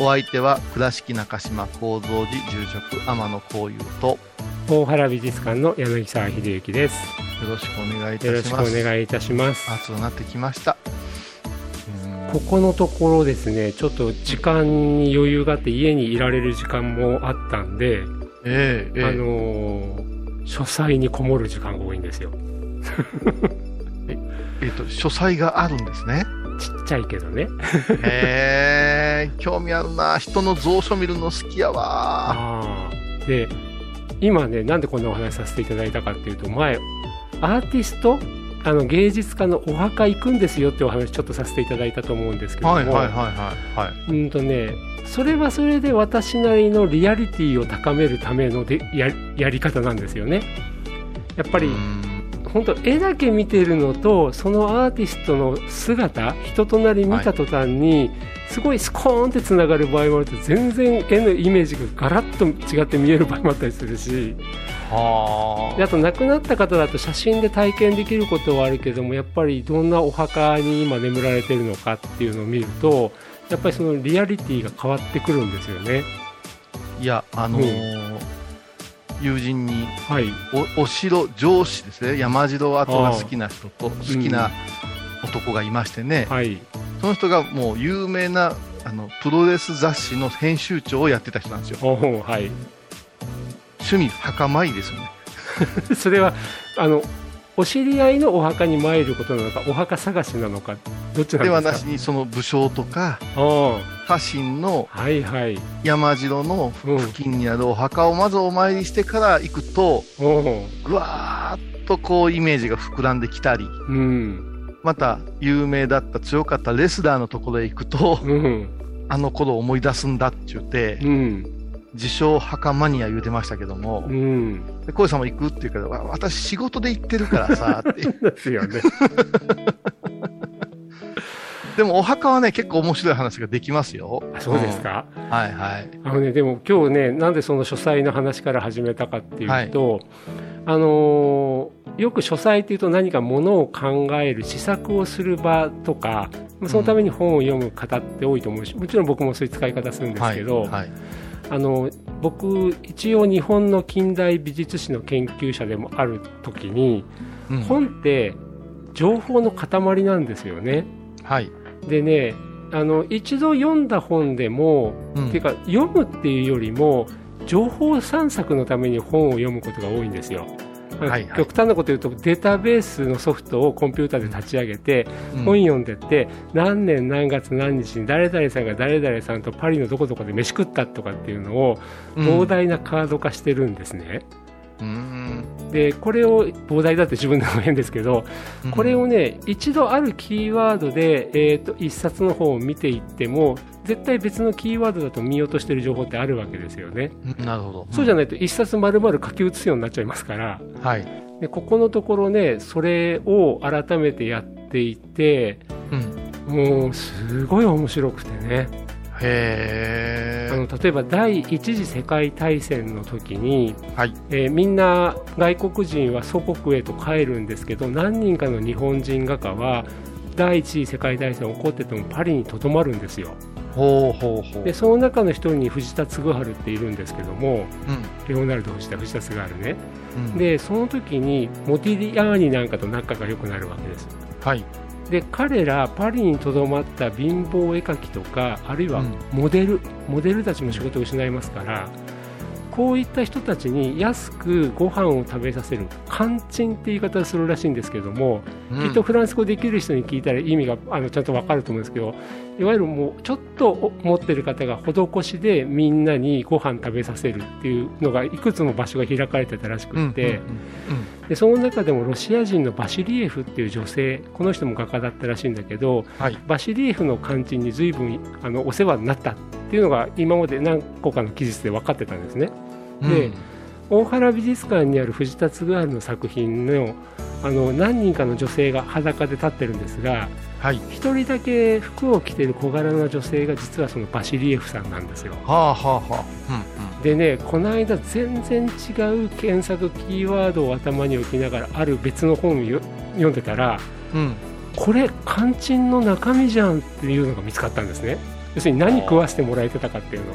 お相手は倉敷中島幸三寺住職天野幸雄と大原美術館の柳沢秀幸です。よろしくお願いいたよろしくおします願いいたします。暑くなってきましたうんここのところですね、ちょっと時間に余裕があって家にいられる時間もあったんで、ええええあのー書斎にこもる時間が多いんですよ。えっと書斎があるんですね？ちっちゃいけどね。へえ興味あるな。人の蔵書見るの好きやわ。で、今ね、なんでこんなお話しさせていただいたかっていうと、前、アーティストあの芸術家のお墓行くんですよってお話ちょっとさせていただいたと思うんですけども、はいはいはいはいはい。うんとね、それはそれで私なりのリアリティを高めるためのでややり方なんですよね。やっぱりうん本当絵だけ見てるのとそのアーティストの姿人となり見た途端に、すごいスコーンってつながる場合もあると全然絵のイメージがガラッと違って見える場合もあったりするし。はであと亡くなった方だと写真で体験できることはあるけどもやっぱりどんなお墓に今眠られてるのかっていうのを見るとやっぱりそのリアリティが変わってくるんですよね。あいやあのー友人にはい、おお城上司ですね。山城跡が好きな人と好きな男がいましてね、はい、その人がもう有名なあのプロレス雑誌の編集長をやってた人なんですよ。はい、趣味墓参りですよね。それはあのお知り合いのお墓に参ることなのかお墓探しなのかどっちではなしにその武将とか家臣の山城のうん。付近にあるお墓をまずお参りしてから行くとぐわーっとこうイメージが膨らんできたりうん。また有名だった強かったレスラーのところへ行くとうん。あの頃を思い出すんだって言ってうん。自称墓マニア言うてましたけどもうん。で小井さんも行くって言うからわ私仕事で行ってるからさって。ですよねでもお墓はね結構面白い話ができますよ。あそうですか、うん。はいはい。あのねでも今日ねなんでその書斎の話から始めたかっていうと、あのーよく書斎っていうと何かものを考える試作をする場とかそのために本を読む方って多いと思うしもちろん僕もそういう使い方するんですけど、はいはいあの僕一応日本の近代美術史の研究者でもある時に、うん本って情報の塊なんですよね。はいでねあの一度読んだ本でも、うん。っていうか読むっていうよりも情報散策のために本を読むことが多いんですよ。はいはい。極端なこと言うとデータベースのソフトをコンピューターで立ち上げて、うん。本読んでって何年何月何日に誰々さんが誰々さんとパリのどこどこで飯食ったとかっていうのをうん。膨大なカード化してるんですね。うんでこれを膨大だって自分でも変ですけどうん。これをね一度あるキーワードで、えー、と一冊の本を見ていっても絶対別のキーワードだと見落としてる情報ってあるわけですよね。うん。なるほど。そうじゃないと一冊丸々書き写すようになっちゃいますから。はい。でここのところねそれを改めてやっていてうん。もうすごい面白くてねへえあの例えば第一次世界大戦の時に、はい。えーみんな外国人は祖国へと帰るんですけど何人かの日本人画家は第一次世界大戦起こっててもパリにとどまるんですよ。ほうほうほう。でその中の一人に藤田嗣治っているんですけどもうん。レオナルド藤田藤田嗣治ね。うん。でその時にモディリアーニなんかと仲が良くなるわけです。はいで彼らパリにとどまった貧乏絵描きとかあるいはうん。モデル、モデルたちも仕事を失いますからこういった人たちに安くご飯を食べさせるカンチンって言い方をするらしいんですけども、うん。きっとフランス語できる人に聞いたら意味があのちゃんと分かると思うんですけどいわゆるもうちょっと持ってる方が施しでみんなにご飯食べさせるっていうのがいくつも場所が開かれてたらしくって、でその中でもロシア人のバシリエフっていう女性この人も画家だったらしいんだけどはい。バシリエフの肝心に随分あのお世話になったっていうのが今まで何個かの記述で分かってたんですね。で大原美術館にある藤田嗣治の作品のあの何人かの女性が裸で立ってるんですがはい。一人だけ服を着てる小柄な女性が実はそのバシリエフさんなんですよ。はあはあはあ。でねこの間全然違う検索キーワードを頭に置きながらある別の本をよ読んでたらうん。うん。これ肝心の中身じゃんっていうのが見つかったんですね要するに何食わせてもらえてたかっていうの、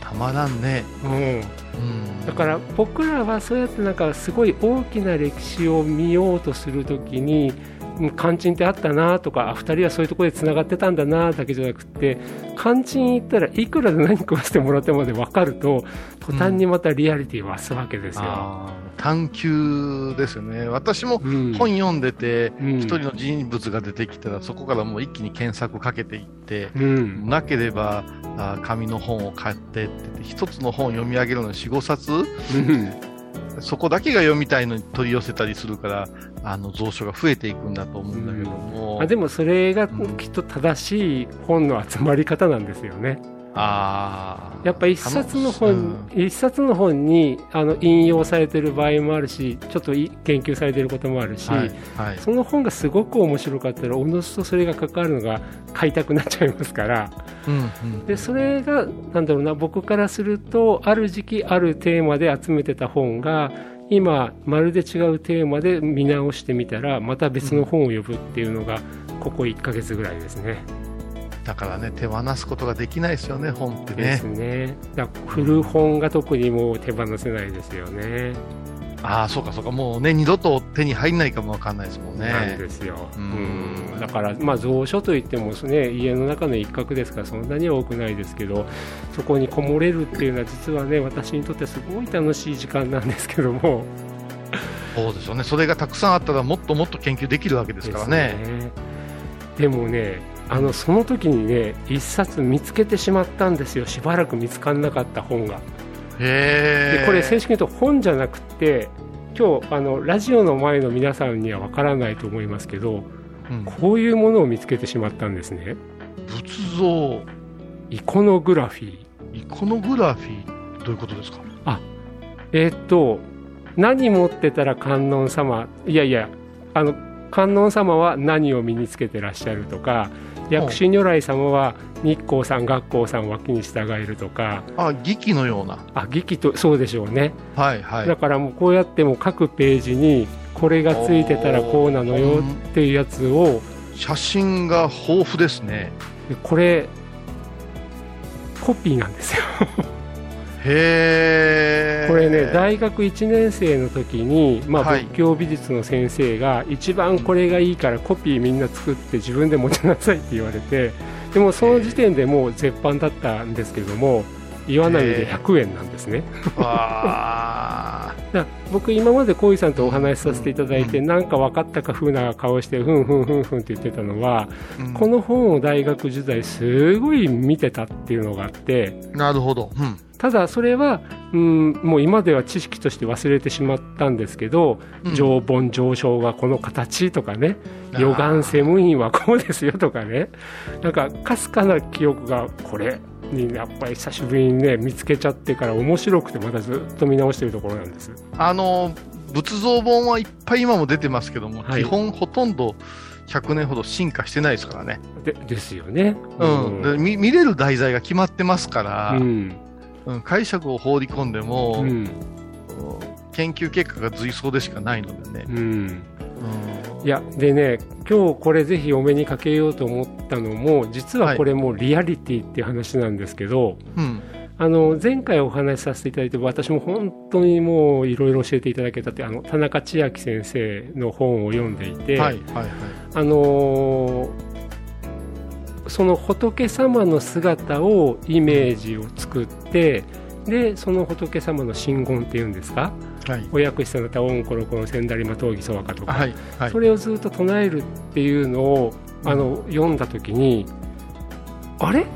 たまらんね。うん、うん。だから僕らはそうやってなんかすごい大きな歴史を見ようとするときにうん肝心ってあったなとかあ2人はそういうところでつながってたんだなだけじゃなくて肝心言ったらいくらで何食わせてもらってまで分かると途端にまたリアリティを増すわけですよ。あー探求ですよね。私もうん。本読んでて、うん。一人の人物が出てきたら、そこからもう一気に検索かけていって、うん。なければ、あ紙の本を買ってって言って、一つの本を読み上げるのに4、5冊うんそこだけが読みたいのに取り寄せたりするから、あの、蔵書が増えていくんだと思うんだけども。あでもそれがうんきっと正しい本の集まり方なんですよね。あーやっぱ一冊のう本ん、一冊の本にあの引用されてる場合もあるし、ちょっとい研究されてることもあるし、はい。はい。その本がすごく面白かったら、おのずとそれが関わるのが買いたくなっちゃいますから、うんうんでそれが、なんだろうな、僕からすると、ある時期、あるテーマで集めてた本が、今、まるで違うテーマで見直してみたら、また別の本を呼ぶっていうのが、ここ1ヶ月ぐらいですね。だからね、手放すことができないですよね、本ってねです。ね。だ古本が特にもう手放せないですよね。ああ、そうかそうか、もうね、二度と手に入んないかもわかんないですもんなんね。ですよ。ううんんだから、まあ、蔵書といっても、ね、家の中の一角ですから、そんなには多くないですけど、そこにこもれるっていうのは、実はね、私にとってすごい楽しい時間なんですけども、そうですよね。それがたくさんあったら、もっともっと研究できるわけですからね。ですねでもね、あのその時にね、一冊見つけてしまったんですよ、しばらく見つからなかった本が。でこれ、正式に言うと本じゃなくて、今日あのラジオの前の皆さんにはわからないと思いますけど、うんこういうものを見つけてしまったんですね。仏像、イコノグラフィー。イコノグラフィー、どういうことですか？えーっと、何持ってたら観音様、いやいや、あの、観音様は何を身につけてらっしゃるとか、薬師如来様は日光さん、学光さん脇に従えるとか、あ、儀器のような。あ、儀器と、そうでしょうね。はいはい。だからもうこうやってもう各ページに、これがついてたらこうなのよっていうやつを、写真が豊富ですね。でこれ、コピーなんですよ。へえ。これね、大学1年生の時に、まあ、はい仏教美術の先生が、一番これがいいからコピーみんな作って自分で持ちなさいって言われて、でもその時点でもう絶版だったんですけども、岩波で100円なんですね。僕、今まで小井さんとお話しさせていただいて、なんか分かったか風な顔して、ふんふんふんふんって言ってたのは、ーうんこの本を大学時代、すごい見てたっていうのがあって、なるほど。うん。ただそれは、うん、もう今では知識として忘れてしまったんですけど、うん上本上昇がこの形とかね、予願セムインはこうですよとかね、なんかかすかな記憶がこれにやっぱり久しぶりにね、見つけちゃってから面白くてまたずっと見直してるところなんです。あの、仏像本はいっぱい今も出てますけども、はい基本ほとんど100年ほど進化してないですからね。でですよね。うん。で見見れる題材が決まってますから、ううんん。解釈を放り込んでも、うん。研究結果が随想でしかないのでね。うん。うんいや、でね、今日これぜひお目にかけようと思ったのも、実はこれもうリアリティっていう話なんですけど、うん。あの前回お話しさせていただいて、私も本当にもういろいろ教えていただけたって、あの田中千秋先生の本を読んでいて、はい、はい、はい。あのーその仏様の姿をイメージを作って、でその仏様の真言っていうんですか？はい。お薬師さんだったらオンコロコンセンダリマ闘技ソワカとか、はいはい。それをずっと唱えるっていうのをあの読んだ時にあれ？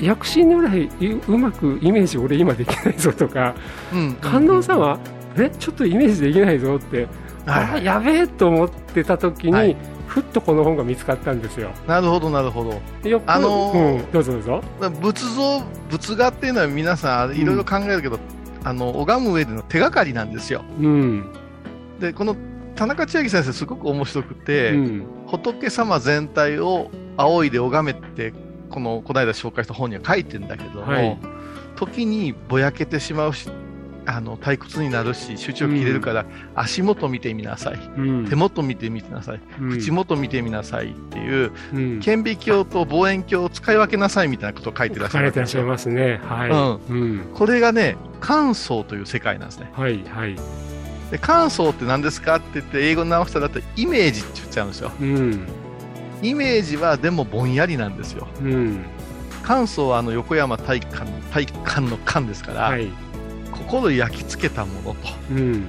薬師如来うまくイメージ俺今できないぞとかうん観音様？え？ちょっとイメージできないぞって。あはい。やべえと思ってた時に、はいふっとこの本が見つかったんですよ。なるほどなるほど。よくあのーうん、どうぞどうぞ。仏像仏画っていうのは皆さんいろいろ考えるけど、あの拝む上での手がかりなんですよ。うん、でこの田中千秋先生すごく面白くて、うん、仏様全体を仰いで拝めってこのこの間紹介した本には書いてるんだけども、はい。時にぼやけてしまうしあの退屈になるし集中力切れるから、足元見てみなさい。うん、手元見てみなさい、うん。口元見てみなさいっていううん、顕微鏡と望遠鏡を使い分けなさいみたいなことを書いてらっしゃ書かれてらますね。はい。うん、これがね感想という世界なんですね。はいはい。で感想って何ですかって言って英語に直したらだってイメージって言っちゃうんですよ。うん、イメージはでもぼんやりなんですよ。うん、感想はあの横山大観大観の観ですから、はい。心焼き付けたものと。うん、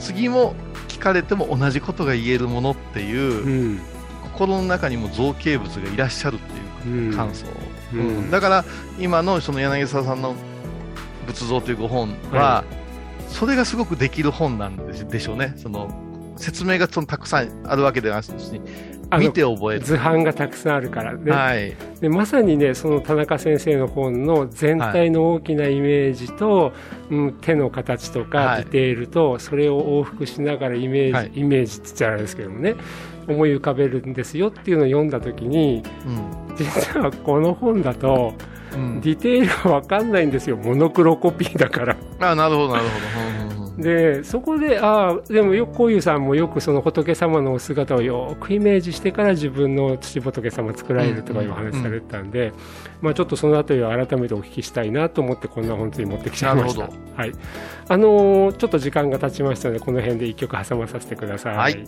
次も聞かれても同じことが言えるものっていう、うん、心の中にも造形物がいらっしゃるっていううん、感想、うん。うん。だから今のその柳沢さんの仏像というご本は、はそれがすごくできる本なんでしょうね。その説明がそのたくさんあるわけではなしに見て覚える図版がたくさんあるからね。はい。でまさにねその田中先生の本の全体の大きなイメージと、うん、手の形とはい。かディテールと、それを往復しながらイメージ、はい。イメージって言っちゃあれですけどもね思い浮かべるんですよっていうのを読んだ時にうん。実はこの本だとうん。ディテールが分かんないんですよ。モノクロコピーだから。あなるほどなるほど、でそこでああでもよくこういうさんもよくその仏様のお姿をよくイメージしてから自分の土仏様作られるとかいうお話されてたんで、まあ、ちょっとそのあたりは改めてお聞きしたいなと思ってこんな本当に持ってきちゃいました。なるほはい。あのーちょっと時間が経ちましたのでこの辺で一曲挟まさせてください、はい。祈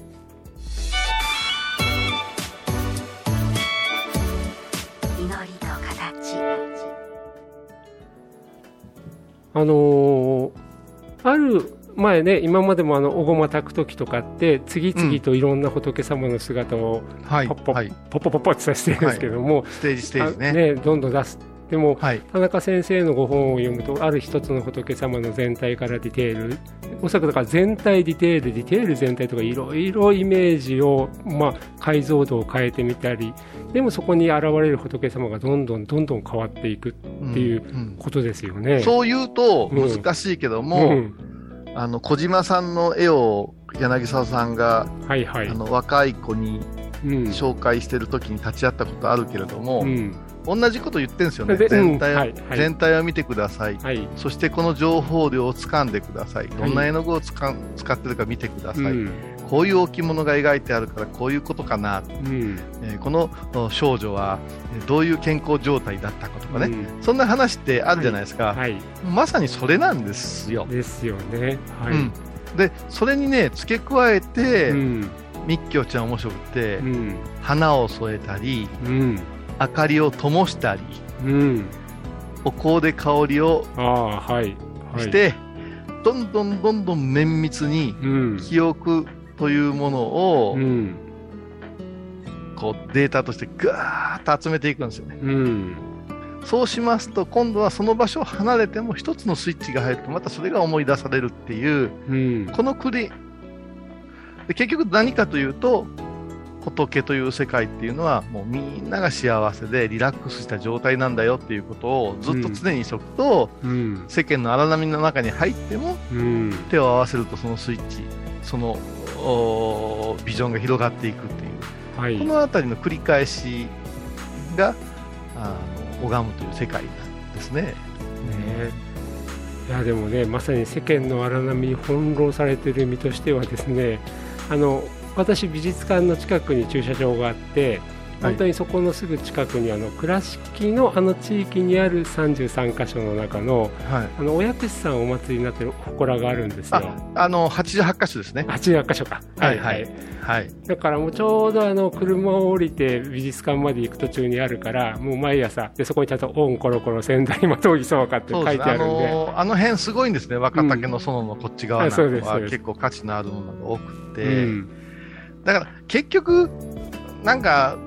りと形。あのーある前ね今までもあのおごま炊く時とかって次々といろんな仏様の姿をはいポッポはいポッポポッポってさせてるんですけども、ステージステージねあねどんどん出すでもはい田中先生のご本を読むとある一つの仏様の全体からディテールおそらくだから全体ディテールディテール全体とかいろいろイメージを、まあ、解像度を変えてみたりでもそこに現れる仏様がどんどんどんどん変わっていくっていううんことですよね。そう言うと難しいけども、うんあの小島さんの絵を柳沢さんが、はいはい。あの若い子にうん。紹介してる時に立ち会ったことあるけれども、うん同じこと言ってるんですよね。で全体を、うんはいはい。全体を見てください。はい。そしてこの情報量を掴んでください。どんな絵の具を使ってるか見てください、うん。こういう置物が描いてあるからこういうことかな、うん。えーこのお少女はえーどういう健康状態だったかとかね、うん。そんな話ってあるじゃないですか、はい。まさにそれなんですよ、ですよね。はい、うん、でそれにね付け加えて、うん。密教ちゃん面白くて、うん。花を添えたりうん明かりを灯したりうん。お香で香りをああはい。はい。して、どんどんどんどん綿密にうん。記憶というものを、うん。こうデータとしてガーッと集めていくんですよね。うん。そうしますと今度はその場所を離れても一つのスイッチが入るとまたそれが思い出されるっていううん。この国で結局何かというと仏という世界っていうのはもうみんなが幸せでリラックスした状態なんだよっていうことをずっと常にしとくと、うん。世間の荒波の中に入ってもうん。手を合わせるとそのスイッチそのビジョンが広がっていくっていう。はい。この辺りの繰り返しがあの拝むという世界なんですね。ね。いやでもねまさに世間の荒波に翻弄されている身としてはですねあの私美術館の近くに駐車場があって本当にそこのすぐ近くにあの倉敷のあの地域にある33箇所の中のはい。あのお薬師さんお祭りになってる祠があるんですよ。あ、あの、88箇所ですね。88箇所か。はいはいはい。だからもうちょうどあの車を降りて美術館まで行く途中にあるから、もう毎朝、でそこにちゃんとオンコロコロ仙台まとぎそうかって書いてあるんで、の、あの辺すごいんですね。若竹の園のこっち側なんかあそうですそうですは結構価値のあるものが多くて。うんだから結局、なんか、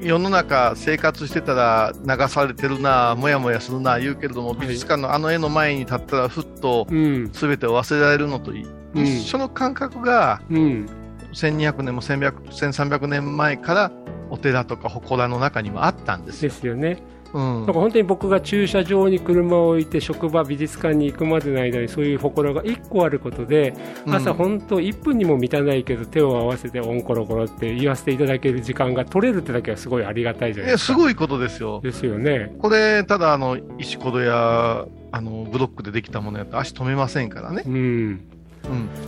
世の中生活してたら流されてるな、もやもやするな言うけれども、い。美術館のあの絵の前に立ったらふっとうん、全てを忘れられるのというん。一緒の感覚がうん、1200年も1100 1300年前からお寺とか祠の中にもあったんですでよ。すよね。うんだから本当に僕が駐車場に車を置いて職場、美術館に行くまでの間にそういう祠が1個あることで、朝うん本当1分にも満たないけど手を合わせてオンコロコロって言わせていただける時間が取れるってだけはすごいありがたいじゃないですか。すごいことですよ。ですよね。これ、ただ、あの、石ころや、あの、ブロックでできたものやと足止めませんからね。うん。う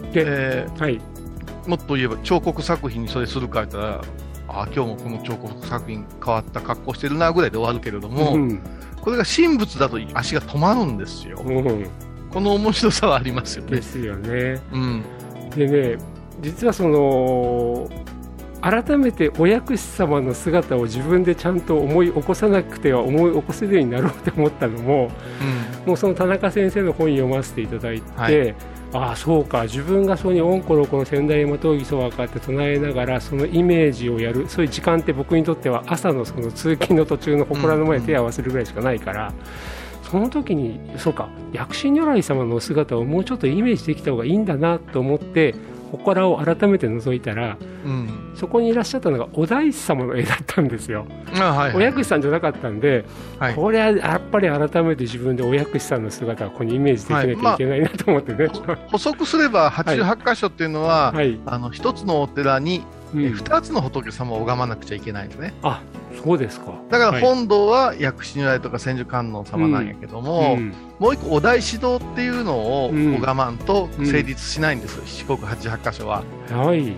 ん。で、えはい。ーもっと言えば、彫刻作品にそれするか言ったら、あ今日もこの彫刻作品変わった格好してるなぐらいで終わるけれども、うん。これが神仏だと足が止まるんですよ。うん。この面白さはありますよねで。すよね。うん。でね、実はその、改めてお薬師様の姿を自分でちゃんと思い起こさなくては思い起こせるようになろうって思ったのも、もうその田中先生の本読ませていただいて、はいああ、そうか、自分がそうにオンコロコロ仙台山峠そわかって唱えながら、そのイメージをやる、そういう時間って僕にとっては朝のその通勤の途中の祠の前で手を合わせるぐらいしかないから、その時に、そうか、薬師如来様のお姿をもうちょっとイメージできた方がいいんだなと思って、祠を改めて覗いたら、うん。うん。そこにいらっしゃったのがお大師様の絵だったんですよ。あはい、お薬師さんじゃなかったんで、はい。これはやっぱり改めて自分でお薬師さんの姿をここにイメージできなきゃいけないなと思ってね。補足すれば、88箇所っていうのは、はい。あの、一つのお寺に、うんえ二つの仏様を拝まなくちゃいけないんですね。あ、そうですか。だからはい本堂は薬師如来とか千手観音様なんやけども、うんもう一個お大師堂っていうのをうん拝まんと成立しないんですよ、四国88箇所は。はい。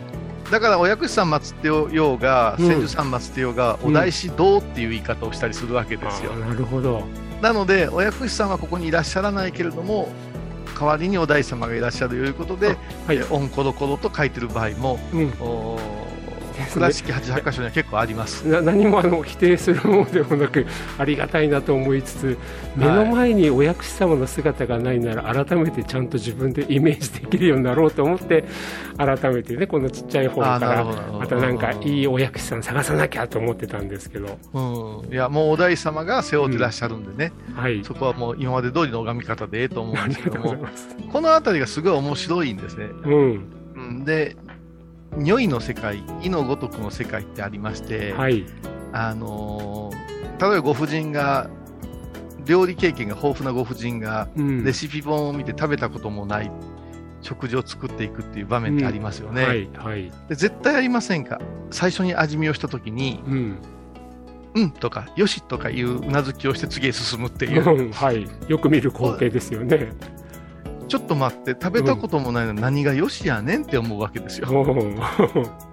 だからお薬師さん祀ってようが、うん千手さん祀ってようが、うんお大師堂っていう言い方をしたりするわけですよあ。なるほど。なので、お薬師さんはここにいらっしゃらないけれども、代わりにお大師様がいらっしゃるということで、はいえ。オンコロコロと書いてる場合も、うん。倉敷88箇所には結構あります。な何もあの否定するものでもなくありがたいなと思いつつ目の前にお薬師様の姿がないなら改めてちゃんと自分でイメージできるようになろうと思って改めてねこのちっちゃい本からまたなんかいいお薬師さん探さなきゃと思ってたんですけど。うん、いや、もうお大師様が背負ってらっしゃるんでね、はい。そこはもう今まで通りの拝み方でええと思うんですけども。このあたりがすごい面白いんですね。うん。うん、で、如意の世界、意のごとくの世界ってありまして、はい。あのー例えばご婦人が、料理経験が豊富なご婦人が、うん。レシピ本を見て食べたこともない食事を作っていくっていう場面ってありますよね。はいはい。で絶対ありませんか？最初に味見をしたときに、うん。うんとか、よしとかいううなずきをして次へ進むっていう。うんはい。よく見る光景ですよねちょっと待って、食べたこともないのに何がよしやねんって思うわけですよ。うん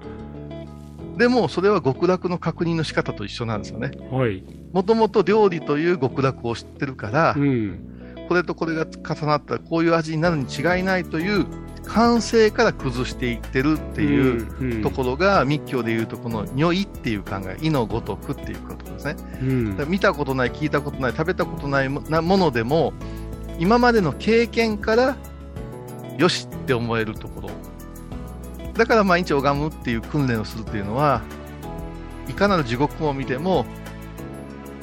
でも、それは極楽の確認の仕方と一緒なんですよね。はいもともと料理という極楽を知ってるからう、んこれとこれが重なったらこういう味になるに違いないという感性から崩していってるっていううんところが密教でいうとこの如意っていう考え、意のごとくっていうことですね。うん見たことない、聞いたことない、食べたことないものでも、今までの経験から、よしって思えるところ。だから毎日拝むっていう訓練をするっていうのは、いかなる地獄を見ても、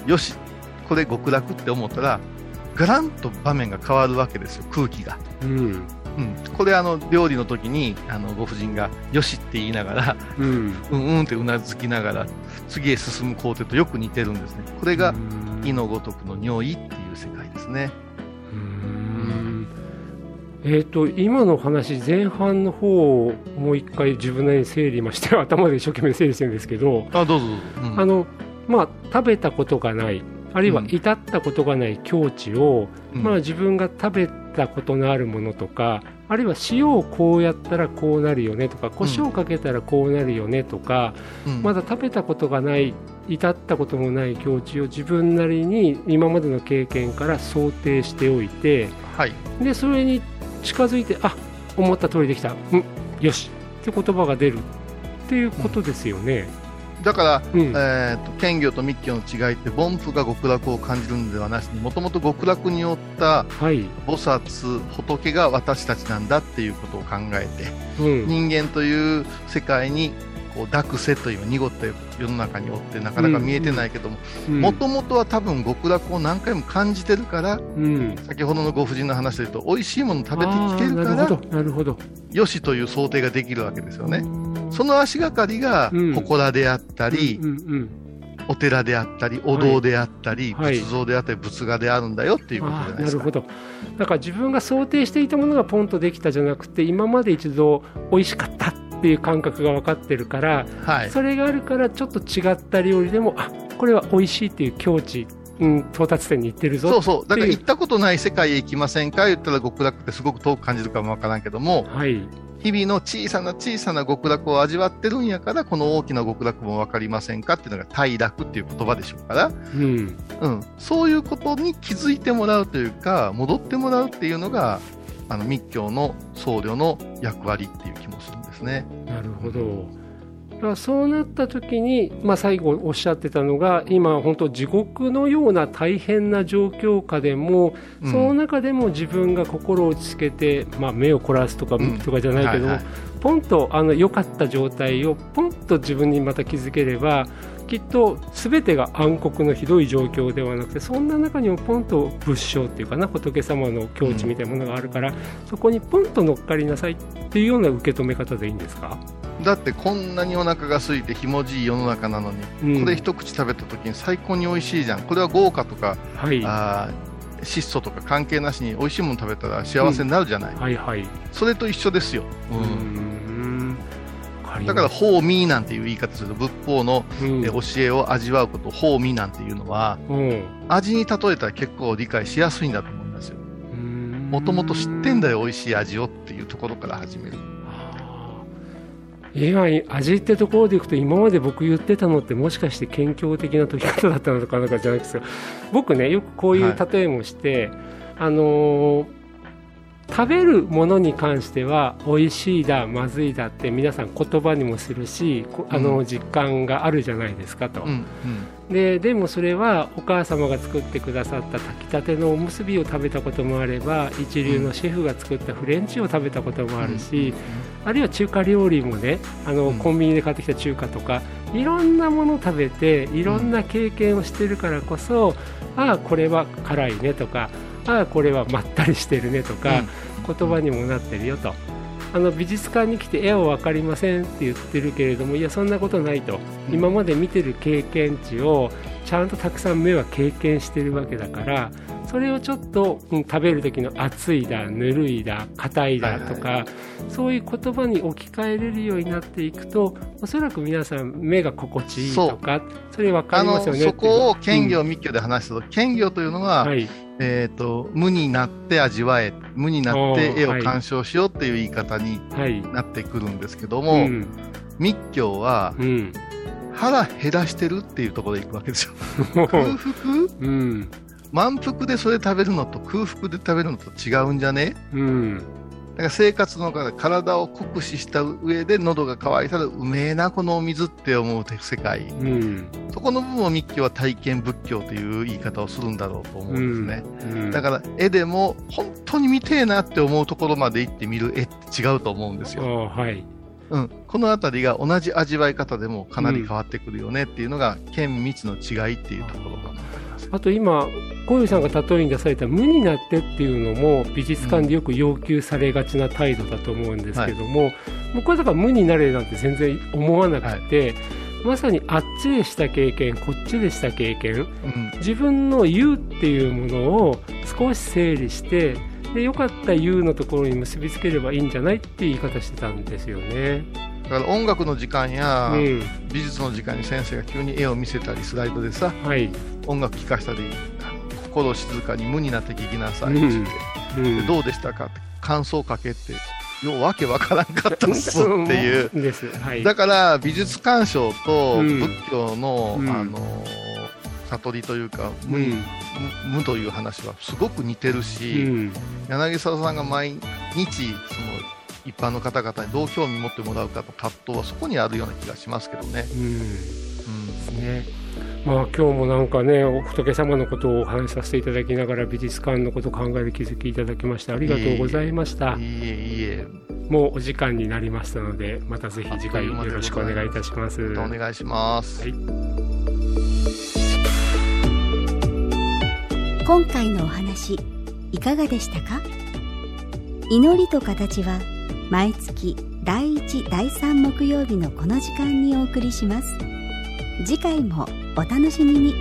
よし、これ極楽って思ったら、ガランと場面が変わるわけですよ、空気が。うんうん、これあの料理の時にあのご婦人が「よし」って言いながらうん「うんうん」ってうなずきながら次へ進む工程とよく似てるんですねこれがうん意のごとくの如意っていう世界ですね。えー、と今の話前半の方をもう一回自分なりに整理まして 頭で一生懸命整理してるんですけど、あどうぞどうぞ。うん。あのまあ、食べたことがないあるいはうん。至ったことがない境地を、うん。まあ、自分が食べたことのあるものとかあるいは塩をこうやったらこうなるよねとか胡椒をかけたらこうなるよねとか、うん。まだ食べたことがない至ったこともない境地を自分なりに今までの経験から想定しておいてはい。でそれに近づいてあ思った通りできた。うんよし。って言葉が出るっていうことですよね。だから、うん。えー、と兼業と密教の違いって凡夫が極楽を感じるのではなしにもともと極楽におったはい、菩薩仏が私たちなんだっていうことを考えてうん。人間という世界にこう濁世という濁った世の中におってなかなか見えてないけどもうん。もともとは多分極楽を何回も感じてるからうん。先ほどのご婦人の話で言うと美味しいもの食べてきてるからなるほどなるほど。よしという想定ができるわけですよね。その足がかりがうん。祠であったり、うんうんお寺であったり、お堂であったり、はい。仏像であったり、仏画であるんだよっていうことじゃあないですか。ーなるほど。だから自分が想定していたものがポンとできたじゃなくて今まで一度美味しかったっていう感覚が分かってるから、はい。それがあるからちょっと違った料理でもあこれは美味しいっていう境地、うん、到達点に行ってるぞそうそう。だから行ったことない世界へ行きませんか言ったら極楽ってすごく遠く感じるかもわからんけども、はい日々の小さな小さな極楽を味わってるんやから、この大きな極楽もわかりませんかっていうのが大楽っていう言葉でしょうから、うんうん。そういうことに気づいてもらうというか、戻ってもらうっていうのが、あの密教の僧侶の役割っていう気もするんですね。なるほど。だからそうなった時に、まあ、最後おっしゃってたのが今本当地獄のような大変な状況下でも、うんその中でも自分が心を落ち着けて、まあ、目を凝らすとか、うんとかじゃないけども、はいはいポンとあの良かった状態をポンと自分にまた気づければきっと全てが暗黒のひどい状況ではなくてそんな中にもポンと仏性っていうかな仏様の境地みたいなものがあるから、そこにポンと乗っかりなさいっていうような受け止め方でいいんですか、だってこんなにお腹が空いてひもじい世の中なのに、うんこれ一口食べた時に最高に美味しいじゃん。これは豪華とか、はい、あー質素とか関係なしに美味しいもの食べたら幸せになるじゃない。はいはいそれと一緒ですよ。ううんだから、法味なんていう言い方すると、仏法のうん。え教えを味わうこと、法味なんていうのは、うん。味に例えたら結構理解しやすいんだと思いますよ。うん。もともと知ってんだよ、美味しい味をっていうところから始める。今味ってところでいくと今まで僕言ってたのってもしかして謙虚的な解き方だったのかなかじゃないですか。僕ねよくこういう例えもして、あのー食べるものに関しては美味しいだまずいだって皆さん言葉にもするしこあのうん実感があるじゃないですかと、うん、ででもそれはお母様が作ってくださった炊きたてのおむすびを食べたこともあれば一流のシェフが作ったフレンチを食べたこともあるし、あるいは中華料理もねあの、うん。コンビニで買ってきた中華とかいろんなものを食べていろんな経験をしてるからこそ、ああこれは辛いねとかああこれはまったりしてるねとか、言葉にもなってるよと。あの美術館に来て絵は分かりませんって言ってるけれどもいやそんなことないと、うん。今まで見てる経験値をちゃんとたくさん目は経験してるわけだからそれをちょっと、うん食べる時の熱いだぬるいだ硬いだとか、そういう言葉に置き換えれるようになっていくとおそらく皆さん目が心地いいとかそれ分かりますよねそこを兼業うん密教で話すと、兼業というのは、はい。えっ、と、無になって味わえ、無になって絵を鑑賞しようっていう言い方にはい。なってくるんですけどうも、ん。密教はうん。腹減らしてるっていうところで行くわけですよ。空腹？うん満腹でそれ食べるのと空腹で食べるのと違うんじゃね？うん。だから生活の中で体を酷使した上で喉が渇いたらうめえなこのお水って思う世界。うん。そこの部分を密教は体験仏教という言い方をするんだろうと思うんですね、うん。だから絵でも本当に見てえなって思うところまで行って見る絵って違うと思うんですあよ、あはいうん、この辺りが同じ味わい方でもかなり変わってくるよねっていうのが県密の違いっていうところかなと思います。あと今小遊さんが例えに出された無になってっていうのも美術館でよく要求されがちな態度だと思うんですけども、僕はだから無になれなんて全然思わなくて、まさにあっちでした経験こっちでした経験うん。自分の言うっていうものを少し整理してでよかった言うのところに結びつければいいんじゃないって言い方してたんですよね。だから音楽の時間やうん、美術の時間に先生が急に絵を見せたりスライドでさはい、音楽聴かしたり心静かに無になって聴きなさいってうん言って、うんでどうでしたかって感想かけって、ようわけわからんかったぞっていう。です。はい。だから美術鑑賞とうん仏教の、うんあの悟りというか無,、うん無無という話はすごく似てるうし、ん。柳沢さんが毎日その一般の方々にどう興味持ってもらうかの葛藤はそこにあるような気がしますけどね。うん。うんね。まあ今日もなんかね、お仏様のことをお話しさせていただきながら美術館のことを考える気づきいただきましてありがとうございました。いいえいいえ、もうお時間になりましたので、またぜひ次回よろしくお願いいたします。お願いします。はい今回のお話いかがでしたか？祈りと形は毎月第1第3木曜日のこの時間にお送りします。次回もお楽しみに。